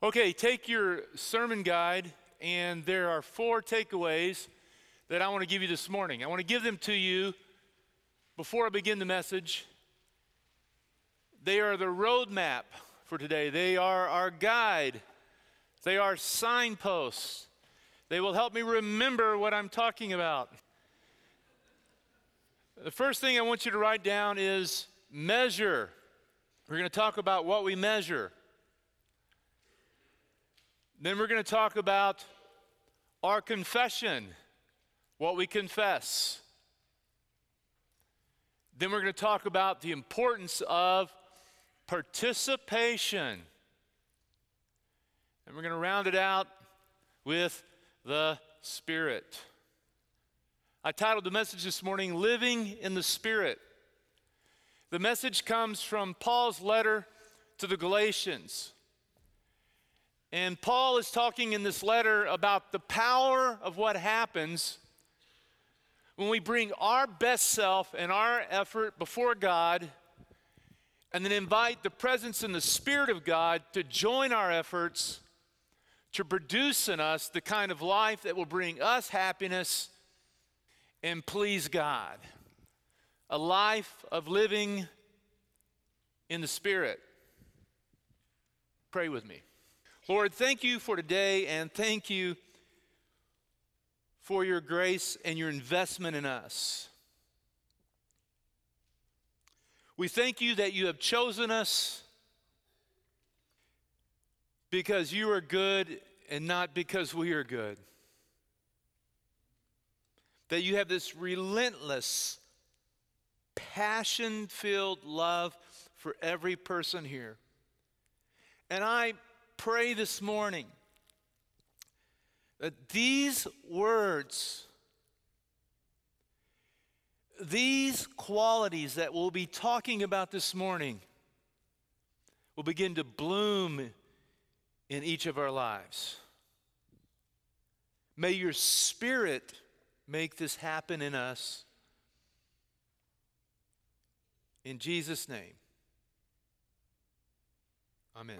Okay, take your sermon guide, and there are four takeaways that I want to give you this morning. I want to give them to you before I begin the message. They are the roadmap for today, they are our guide, they are signposts. They will help me remember what I'm talking about. The first thing I want you to write down is measure. We're going to talk about what we measure. Then we're going to talk about our confession, what we confess. Then we're going to talk about the importance of participation. And we're going to round it out with the Spirit. I titled the message this morning, Living in the Spirit. The message comes from Paul's letter to the Galatians. And Paul is talking in this letter about the power of what happens when we bring our best self and our effort before God and then invite the presence and the Spirit of God to join our efforts to produce in us the kind of life that will bring us happiness and please God. A life of living in the Spirit. Pray with me. Lord, thank you for today and thank you for your grace and your investment in us. We thank you that you have chosen us because you are good and not because we are good. That you have this relentless, passion filled love for every person here. And I pray this morning that these words, these qualities that we'll be talking about this morning, will begin to bloom in each of our lives. May your spirit make this happen in us. In Jesus' name. Amen.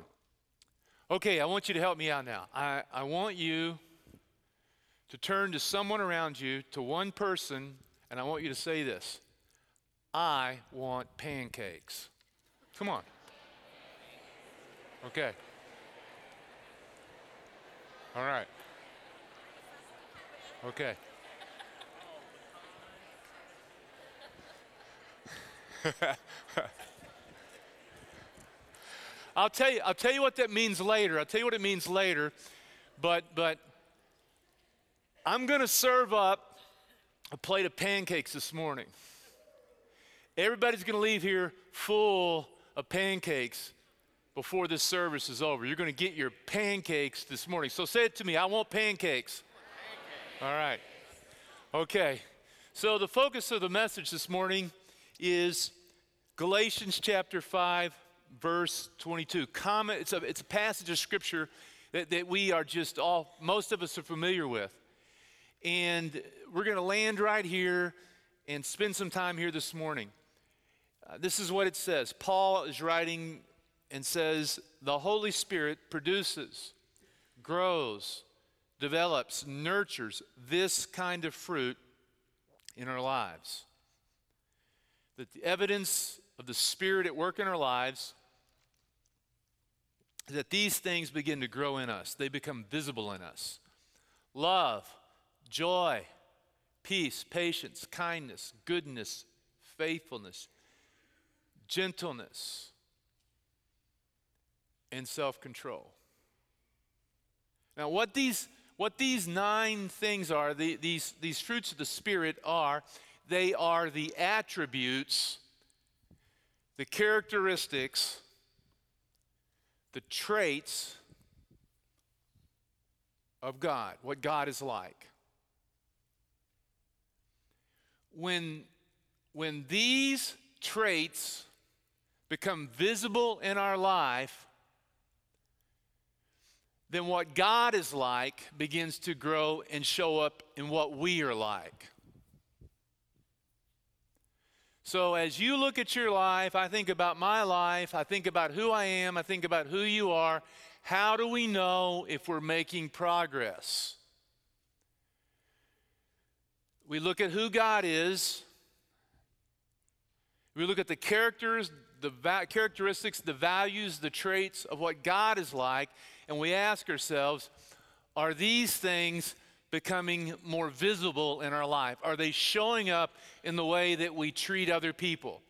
Okay, I want you to help me out now. I, I want you to turn to someone around you, to one person, and I want you to say this I want pancakes. Come on. Okay. All right. Okay. I'll tell you, I'll tell you what that means later. I'll tell you what it means later. But but I'm gonna serve up a plate of pancakes this morning. Everybody's gonna leave here full of pancakes before this service is over. You're gonna get your pancakes this morning. So say it to me, I want pancakes. pancakes. All right. Okay. So the focus of the message this morning is Galatians chapter 5 verse 22. Comment, it's, a, it's a passage of scripture that, that we are just all, most of us are familiar with. And we're going to land right here and spend some time here this morning. Uh, this is what it says Paul is writing and says, The Holy Spirit produces, grows, develops, nurtures this kind of fruit in our lives. That the evidence of the Spirit at work in our lives that these things begin to grow in us, they become visible in us. Love, joy, peace, patience, kindness, goodness, faithfulness, gentleness, and self control. Now, what these, what these nine things are, the, these, these fruits of the Spirit are, they are the attributes, the characteristics the traits of God, what God is like. When, when these traits become visible in our life, then what God is like begins to grow and show up in what we are like. So, as you look at your life, I think about my life, I think about who I am, I think about who you are. How do we know if we're making progress? We look at who God is. We look at the characters, the va- characteristics, the values, the traits of what God is like, and we ask ourselves, are these things becoming more visible in our life? Are they showing up in the way that we treat other people?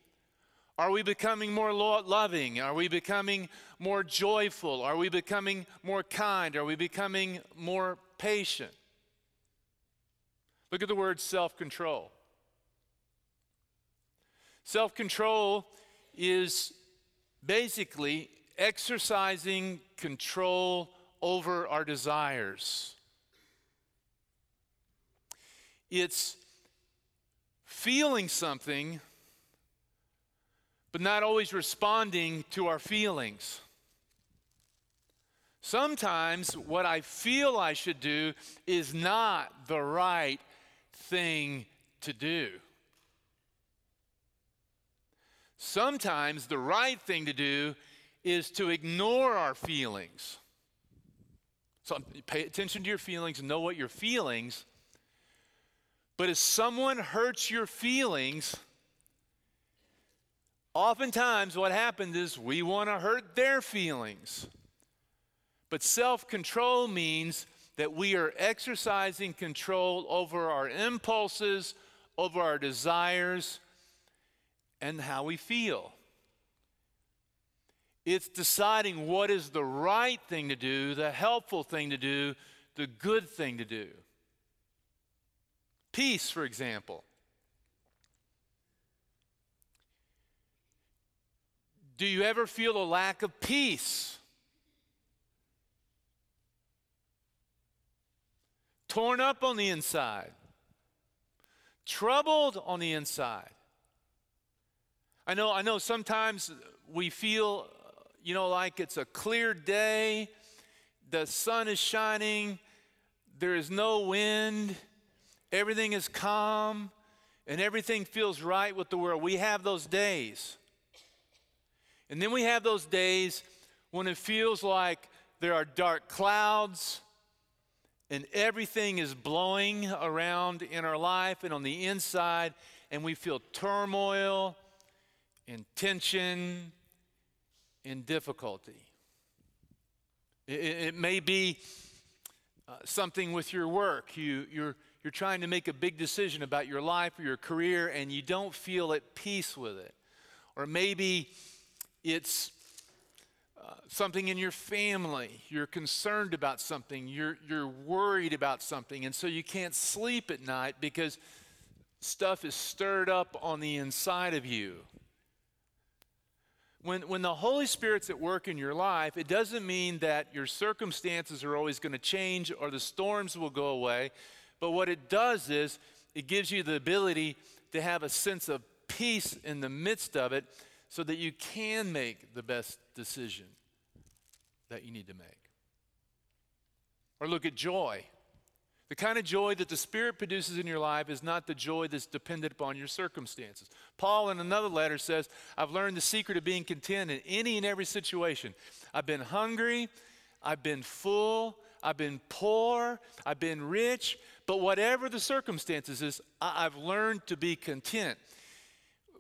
Are we becoming more lo- loving? Are we becoming more joyful? Are we becoming more kind? Are we becoming more patient? Look at the word self control. Self control is basically exercising control over our desires. It's feeling something, but not always responding to our feelings. Sometimes what I feel I should do is not the right thing to do. Sometimes the right thing to do is to ignore our feelings. So pay attention to your feelings, know what your feelings. But if someone hurts your feelings, oftentimes what happens is we want to hurt their feelings. But self control means that we are exercising control over our impulses, over our desires, and how we feel. It's deciding what is the right thing to do, the helpful thing to do, the good thing to do. Peace, for example. Do you ever feel a lack of peace? Torn up on the inside, troubled on the inside. I know, I know sometimes we feel you know, like it's a clear day, the sun is shining, there is no wind, everything is calm, and everything feels right with the world. We have those days. And then we have those days when it feels like there are dark clouds and everything is blowing around in our life and on the inside, and we feel turmoil and tension and difficulty. It, it may be uh, something with your work. You, you're, you're trying to make a big decision about your life or your career, and you don't feel at peace with it. Or maybe it's uh, something in your family. You're concerned about something. You're, you're worried about something. And so you can't sleep at night because stuff is stirred up on the inside of you. When, when the Holy Spirit's at work in your life, it doesn't mean that your circumstances are always going to change or the storms will go away. But what it does is it gives you the ability to have a sense of peace in the midst of it so that you can make the best decision that you need to make. Or look at joy. The kind of joy that the Spirit produces in your life is not the joy that's dependent upon your circumstances. Paul, in another letter, says, I've learned the secret of being content in any and every situation. I've been hungry, I've been full, I've been poor, I've been rich, but whatever the circumstances is, I've learned to be content.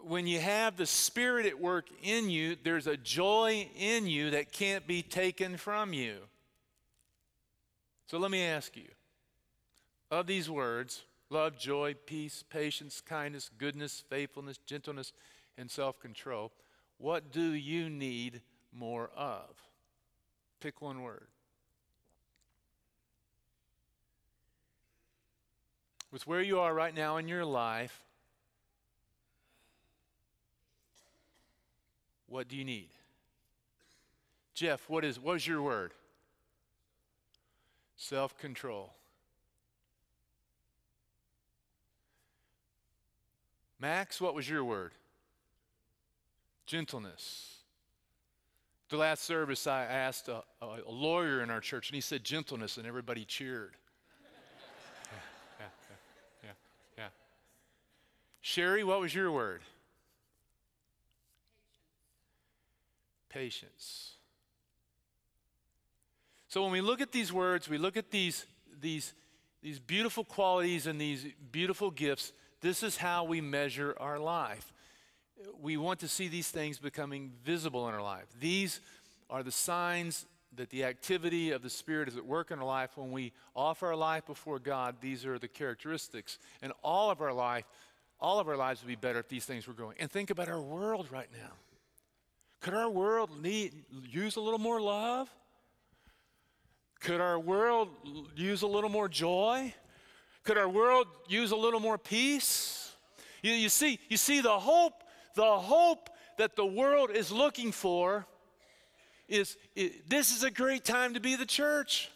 When you have the Spirit at work in you, there's a joy in you that can't be taken from you. So let me ask you of these words love, joy, peace, patience, kindness, goodness, faithfulness, gentleness, and self control what do you need more of? Pick one word. With where you are right now in your life, what do you need? Jeff, what is what is your word? Self-control. Max, what was your word? Gentleness. The last service, I asked a, a, lawyer in our church, and he said gentleness, and everybody cheered. yeah, yeah, yeah, yeah, yeah. Sherry, what was your word? Patience. So when we look at these words, we look at these, these, these beautiful qualities and these beautiful gifts, this is how we measure our life. We want to see these things becoming visible in our life. These are the signs that the activity of the Spirit is at work in our life. When we offer our life before God, these are the characteristics. And all of our life, all of our lives would be better if these things were growing. And think about our world right now. Could our world need, use a little more love? Could our world use a little more joy? Could our world use a little more peace? You, you, see, you see the hope, the hope that the world is looking for is, this is a great time to be the church.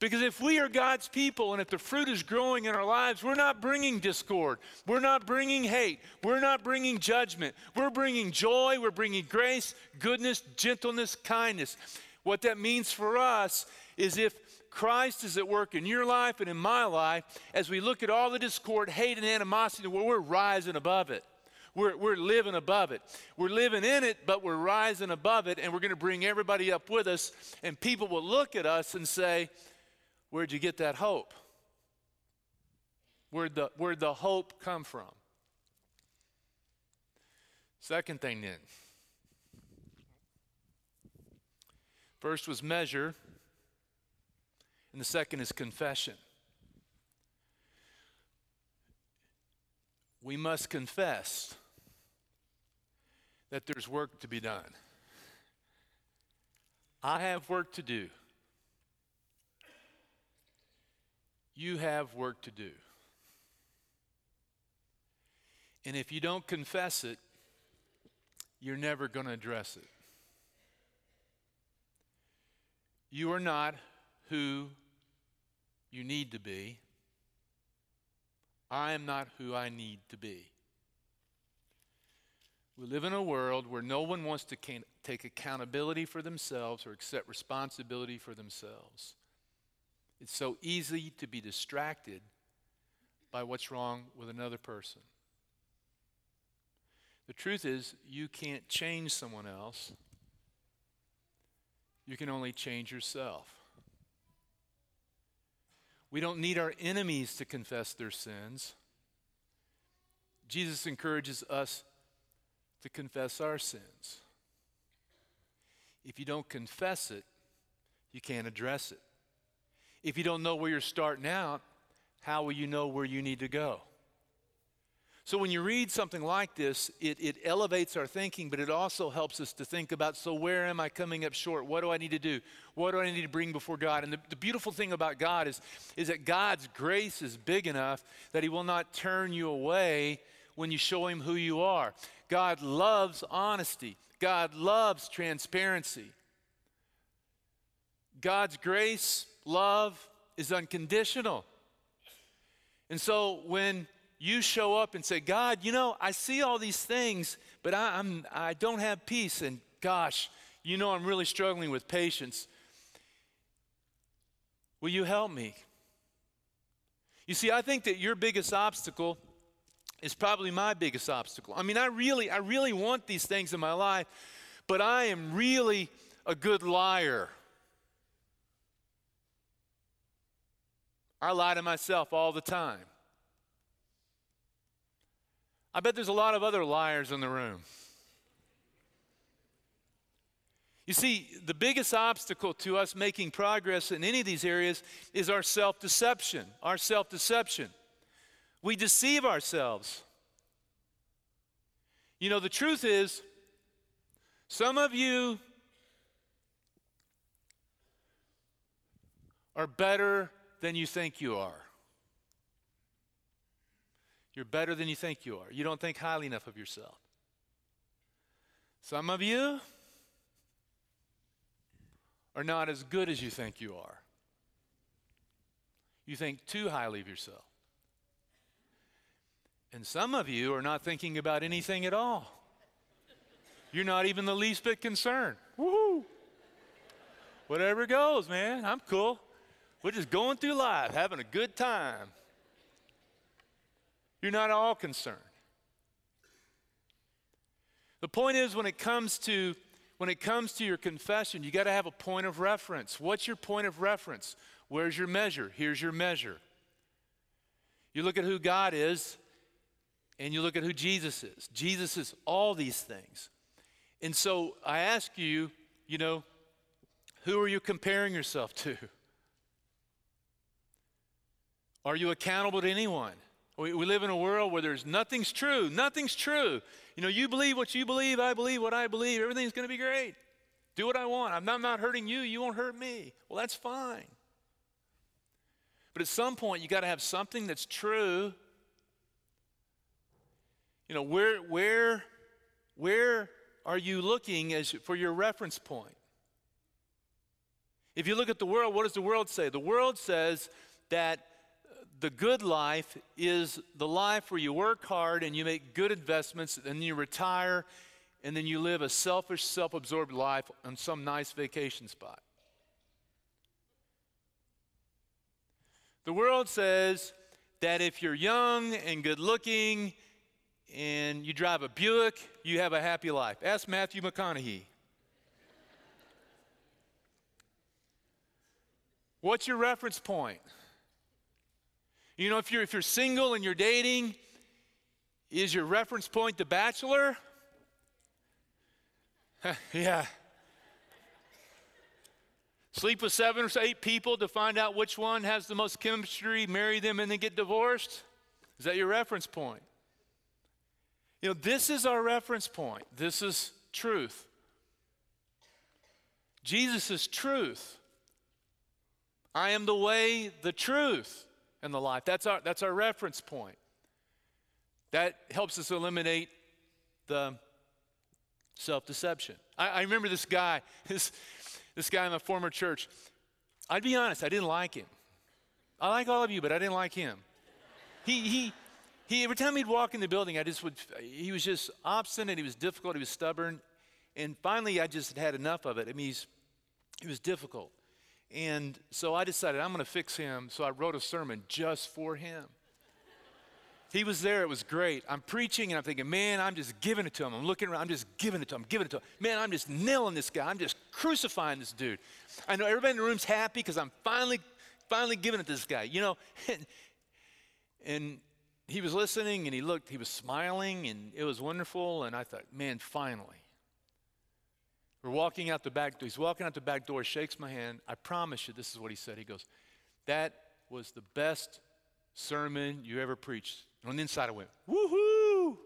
Because if we are God's people and if the fruit is growing in our lives, we're not bringing discord. We're not bringing hate. We're not bringing judgment. We're bringing joy. We're bringing grace, goodness, gentleness, kindness. What that means for us is if Christ is at work in your life and in my life, as we look at all the discord, hate, and animosity, well, we're rising above it. We're, we're living above it. We're living in it, but we're rising above it, and we're going to bring everybody up with us. And people will look at us and say, Where'd you get that hope? Where'd the, where'd the hope come from? Second thing then. First was measure, and the second is confession. We must confess that there's work to be done. I have work to do. You have work to do. And if you don't confess it, you're never going to address it. You are not who you need to be. I am not who I need to be. We live in a world where no one wants to take accountability for themselves or accept responsibility for themselves. It's so easy to be distracted by what's wrong with another person. The truth is, you can't change someone else. You can only change yourself. We don't need our enemies to confess their sins. Jesus encourages us to confess our sins. If you don't confess it, you can't address it. If you don't know where you're starting out, how will you know where you need to go? So when you read something like this, it, it elevates our thinking, but it also helps us to think about so where am I coming up short? What do I need to do? What do I need to bring before God? And the, the beautiful thing about God is, is that God's grace is big enough that He will not turn you away when you show Him who you are. God loves honesty, God loves transparency. God's grace, love is unconditional. And so when you show up and say, God, you know, I see all these things, but I, I'm, I don't have peace. And gosh, you know, I'm really struggling with patience. Will you help me? You see, I think that your biggest obstacle is probably my biggest obstacle. I mean, I really, I really want these things in my life, but I am really a good liar. I lie to myself all the time. I bet there's a lot of other liars in the room. You see, the biggest obstacle to us making progress in any of these areas is our self deception. Our self deception. We deceive ourselves. You know, the truth is, some of you are better than you think you are. You're better than you think you are. You don't think highly enough of yourself. Some of you are not as good as you think you are. You think too highly of yourself. And some of you are not thinking about anything at all. You're not even the least bit concerned. Woohoo! Whatever goes, man. I'm cool. We're just going through life, having a good time. You're not all concerned. The point is, when it comes to when it comes to your confession, you got to have a point of reference. What's your point of reference? Where's your measure? Here's your measure. You look at who God is, and you look at who Jesus is. Jesus is all these things. And so I ask you, you know, who are you comparing yourself to? Are you accountable to anyone? We, we live in a world where there's nothing's true. Nothing's true. You know, you believe what you believe, I believe what I believe. Everything's going to be great. Do what I want. I'm not, I'm not hurting you, you won't hurt me. Well, that's fine. But at some point, you got to have something that's true. You know, where, where, where are you looking as for your reference point? If you look at the world, what does the world say? The world says that the good life is the life where you work hard and you make good investments and then you retire and then you live a selfish, self absorbed life on some nice vacation spot. The world says that if you're young and good looking and you drive a Buick, you have a happy life. Ask Matthew McConaughey. What's your reference point? You know, if you're, if you're single and you're dating, is your reference point the bachelor? yeah. Sleep with seven or eight people to find out which one has the most chemistry, marry them, and then get divorced? Is that your reference point? You know, this is our reference point. This is truth. Jesus is truth. I am the way, the truth, and the life. That's our, that's our reference point. That helps us eliminate the self deception. I, I remember this guy, this, this guy in the former church. I'd be honest, I didn't like him. I like all of you, but I didn't like him. He, he, he, every time he'd walk in the building, I just would, he was just obstinate, he was difficult, he was stubborn. And finally, I just had enough of it. I mean, he's, he was difficult. And so I decided I'm going to fix him. So I wrote a sermon just for him. He was there. It was great. I'm preaching and I'm thinking, man, I'm just giving it to him. I'm looking around. I'm just giving it to him. I'm giving it to him. Man, I'm just nailing this guy. I'm just crucifying this dude. I know everybody in the room's happy because I'm finally, finally giving it to this guy. You know, and, and he was listening and he looked, he was smiling and it was wonderful. And I thought, man, finally. We're walking out the back door. He's walking out the back door, shakes my hand. I promise you, this is what he said. He goes, That was the best sermon you ever preached. And on the inside, I went, woohoo!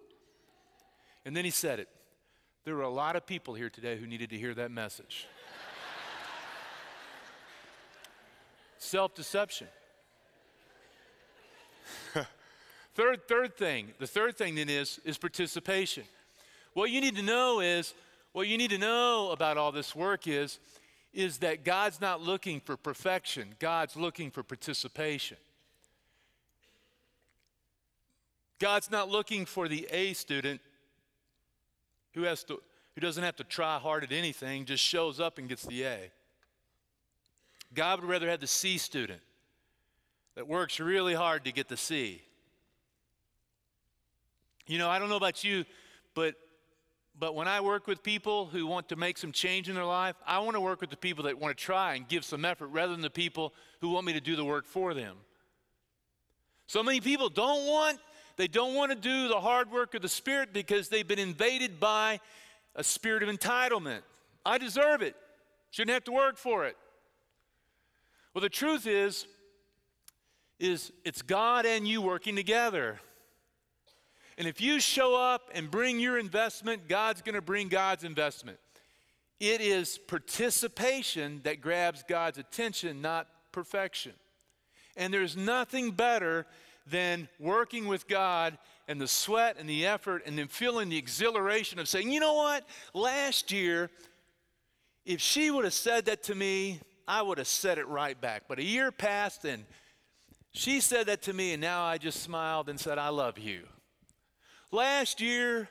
And then he said it. There were a lot of people here today who needed to hear that message. Self deception. third, third thing, the third thing then is, is participation. What you need to know is, what you need to know about all this work is, is that God's not looking for perfection, God's looking for participation. God's not looking for the A student who has to who doesn't have to try hard at anything, just shows up and gets the A. God would rather have the C student that works really hard to get the C. You know, I don't know about you, but but when I work with people who want to make some change in their life, I want to work with the people that want to try and give some effort rather than the people who want me to do the work for them. So many people don't want they don't want to do the hard work of the Spirit because they've been invaded by a spirit of entitlement. I deserve it. Shouldn't have to work for it. Well, the truth is, is it's God and you working together. And if you show up and bring your investment, God's going to bring God's investment. It is participation that grabs God's attention, not perfection. And there's nothing better than working with God and the sweat and the effort and then feeling the exhilaration of saying, you know what, last year, if she would have said that to me, I would have said it right back. But a year passed and she said that to me, and now I just smiled and said, I love you. Last year,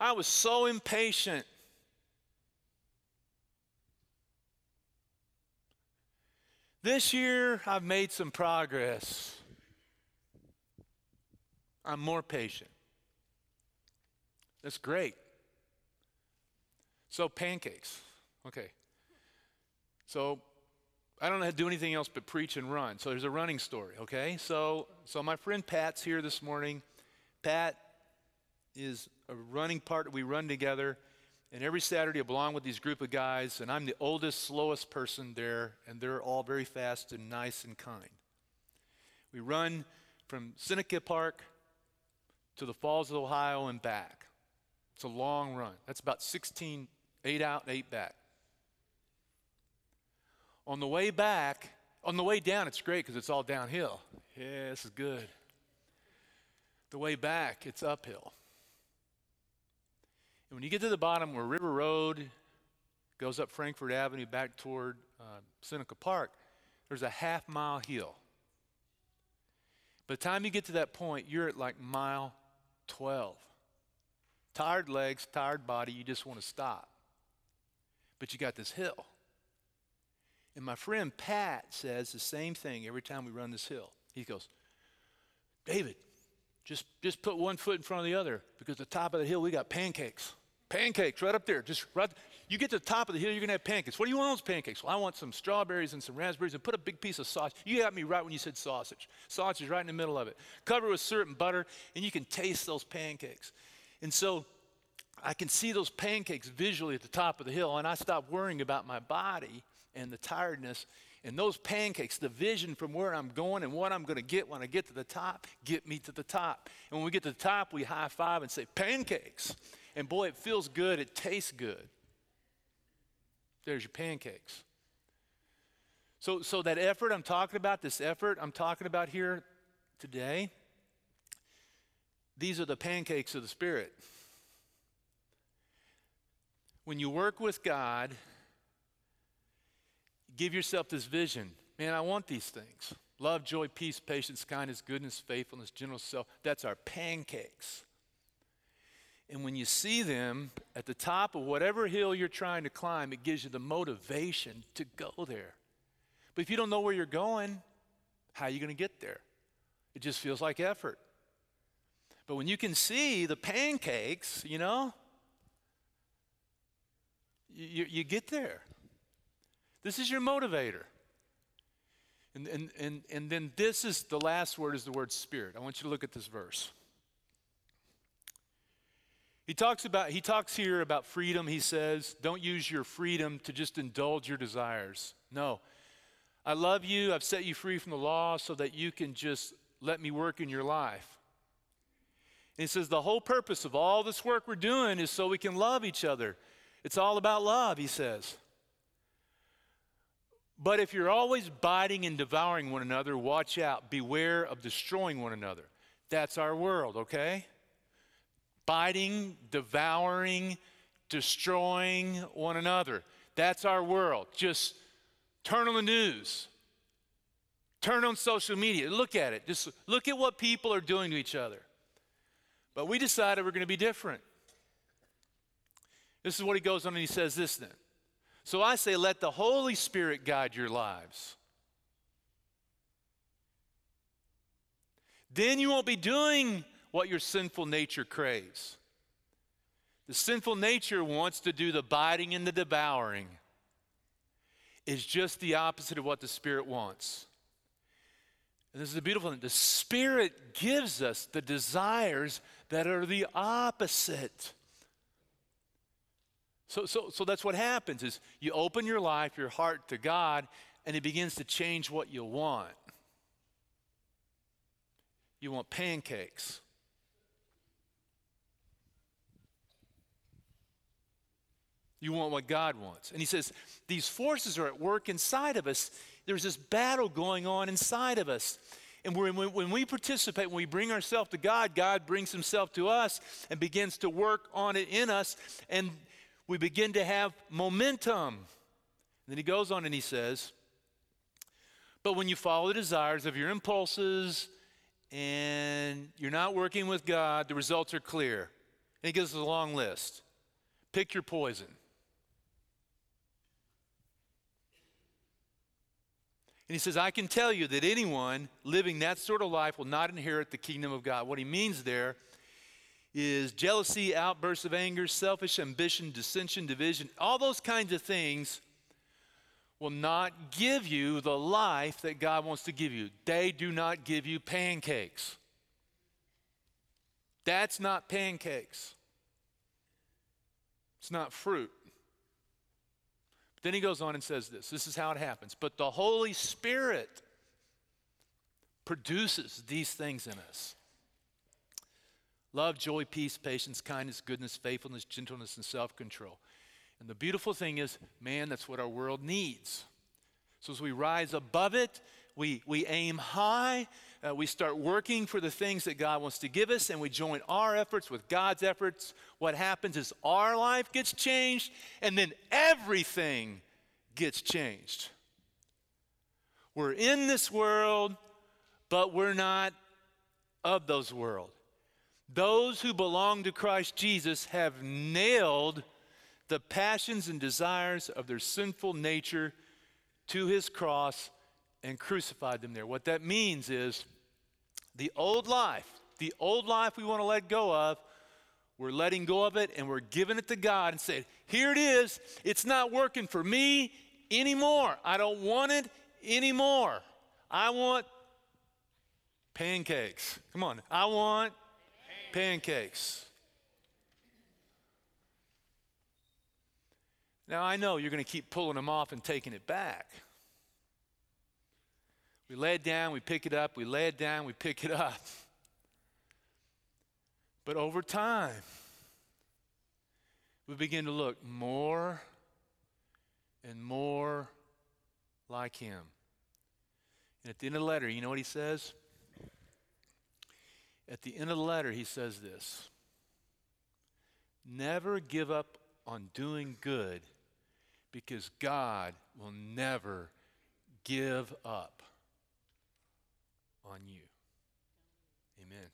I was so impatient. This year, I've made some progress. I'm more patient. That's great. So, pancakes. Okay. So, I don't know how to do anything else but preach and run. So, there's a running story, okay? So, so my friend Pat's here this morning. Pat is a running partner. We run together. And every Saturday, I belong with these group of guys, and I'm the oldest, slowest person there, and they're all very fast and nice and kind. We run from Seneca Park to the Falls of Ohio and back. It's a long run. That's about 16, eight out, eight back. On the way back, on the way down, it's great because it's all downhill. Yeah, this is good. The way back, it's uphill. And when you get to the bottom where River Road goes up Frankfort Avenue back toward uh, Seneca Park, there's a half mile hill. By the time you get to that point, you're at like mile 12. Tired legs, tired body, you just want to stop. But you got this hill. And my friend Pat says the same thing every time we run this hill. He goes, David, just, just put one foot in front of the other because the top of the hill we got pancakes. Pancakes right up there. Just right. You get to the top of the hill, you're gonna have pancakes. What do you want those pancakes? Well, I want some strawberries and some raspberries and put a big piece of sausage. You got me right when you said sausage. Sausage right in the middle of it. Cover with syrup and butter, and you can taste those pancakes. And so I can see those pancakes visually at the top of the hill, and I stop worrying about my body and the tiredness. And those pancakes, the vision from where I'm going and what I'm going to get when I get to the top, get me to the top. And when we get to the top, we high five and say, Pancakes. And boy, it feels good, it tastes good. There's your pancakes. So, so that effort I'm talking about, this effort I'm talking about here today, these are the pancakes of the Spirit. When you work with God, give yourself this vision. Man, I want these things. Love, joy, peace, patience, kindness, goodness, faithfulness, general self. That's our pancakes. And when you see them at the top of whatever hill you're trying to climb, it gives you the motivation to go there. But if you don't know where you're going, how are you going to get there? It just feels like effort. But when you can see the pancakes, you know, you, you get there. This is your motivator. And, and, and, and then this is the last word is the word spirit. I want you to look at this verse. He talks about he talks here about freedom. He says, "Don't use your freedom to just indulge your desires." No. I love you. I've set you free from the law so that you can just let me work in your life. And he says the whole purpose of all this work we're doing is so we can love each other. It's all about love, he says. But if you're always biting and devouring one another, watch out. Beware of destroying one another. That's our world, okay? Biting, devouring, destroying one another. That's our world. Just turn on the news, turn on social media, look at it. Just look at what people are doing to each other. But we decided we're going to be different. This is what he goes on and he says this then. So I say, let the Holy Spirit guide your lives. Then you won't be doing what your sinful nature craves. The sinful nature wants to do the biting and the devouring. Is just the opposite of what the Spirit wants. And this is a beautiful thing. The Spirit gives us the desires that are the opposite. So, so, so that's what happens is you open your life, your heart to God, and it begins to change what you want. You want pancakes. You want what God wants. And he says, these forces are at work inside of us. There's this battle going on inside of us. And when, when we participate, when we bring ourselves to God, God brings himself to us and begins to work on it in us. And we begin to have momentum. And then he goes on and he says, But when you follow the desires of your impulses and you're not working with God, the results are clear. And he gives us a long list. Pick your poison. He says, I can tell you that anyone living that sort of life will not inherit the kingdom of God. What he means there is jealousy, outbursts of anger, selfish ambition, dissension, division, all those kinds of things will not give you the life that God wants to give you. They do not give you pancakes. That's not pancakes. It's not fruit. Then he goes on and says this this is how it happens. But the Holy Spirit produces these things in us love, joy, peace, patience, kindness, goodness, faithfulness, gentleness, and self control. And the beautiful thing is, man, that's what our world needs. So as we rise above it, we, we aim high, uh, we start working for the things that God wants to give us, and we join our efforts with God's efforts. What happens is our life gets changed, and then everything gets changed. We're in this world, but we're not of those world. Those who belong to Christ Jesus have nailed the passions and desires of their sinful nature to his cross and crucified them there. What that means is the old life, the old life we want to let go of, we're letting go of it and we're giving it to God and saying, Here it is. It's not working for me anymore. I don't want it anymore. I want pancakes. Come on. I want pancakes. Now, I know you're going to keep pulling them off and taking it back. We lay it down, we pick it up, we lay it down, we pick it up. But over time, we begin to look more and more like Him. And at the end of the letter, you know what He says? At the end of the letter, He says this Never give up on doing good because God will never give up on you. Amen.